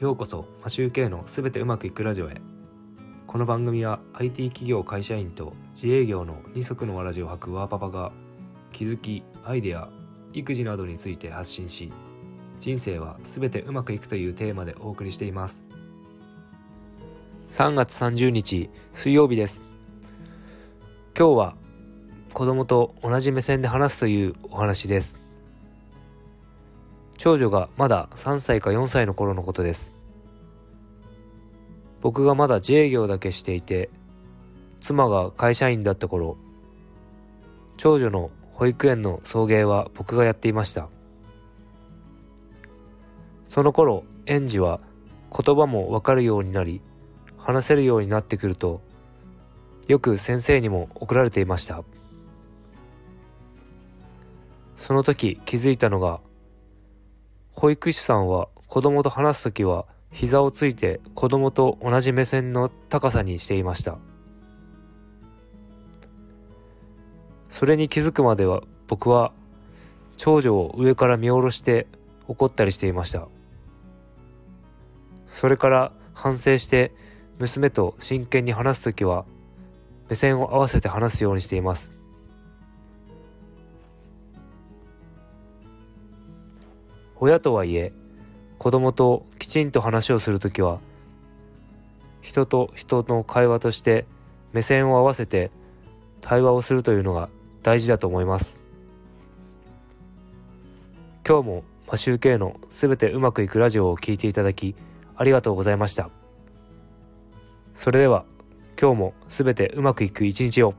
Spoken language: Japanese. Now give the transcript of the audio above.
ようこそマシューケのすべてうまくいくラジオへ。この番組は IT 企業会社員と自営業の二足のわらじを履くワーパパが気づきアイデア育児などについて発信し人生はすべてうまくいくというテーマでお送りしています。3月30日水曜日です。今日は子供と同じ目線で話すというお話です。長女がまだ3歳か4歳の頃のことです。僕がまだ自営業だけしていて妻が会社員だった頃長女の保育園の送迎は僕がやっていました。その頃園児は言葉もわかるようになり話せるようになってくるとよく先生にも怒られていました。その時気づいたのが保育士さんは子供と話す時は膝をついて子供と同じ目線の高さにしていました。それに気づくまでは僕は長女を上から見下ろして怒ったりしていました。それから反省して娘と真剣に話す時は目線を合わせて話すようにしています。親とはいえ子供ときちんと話をするときは人と人の会話として目線を合わせて対話をするというのが大事だと思います。今日もマシューケイのすべてうまくいくラジオを聴いていただきありがとうございました。それでは今日もすべてうまくいく一日を。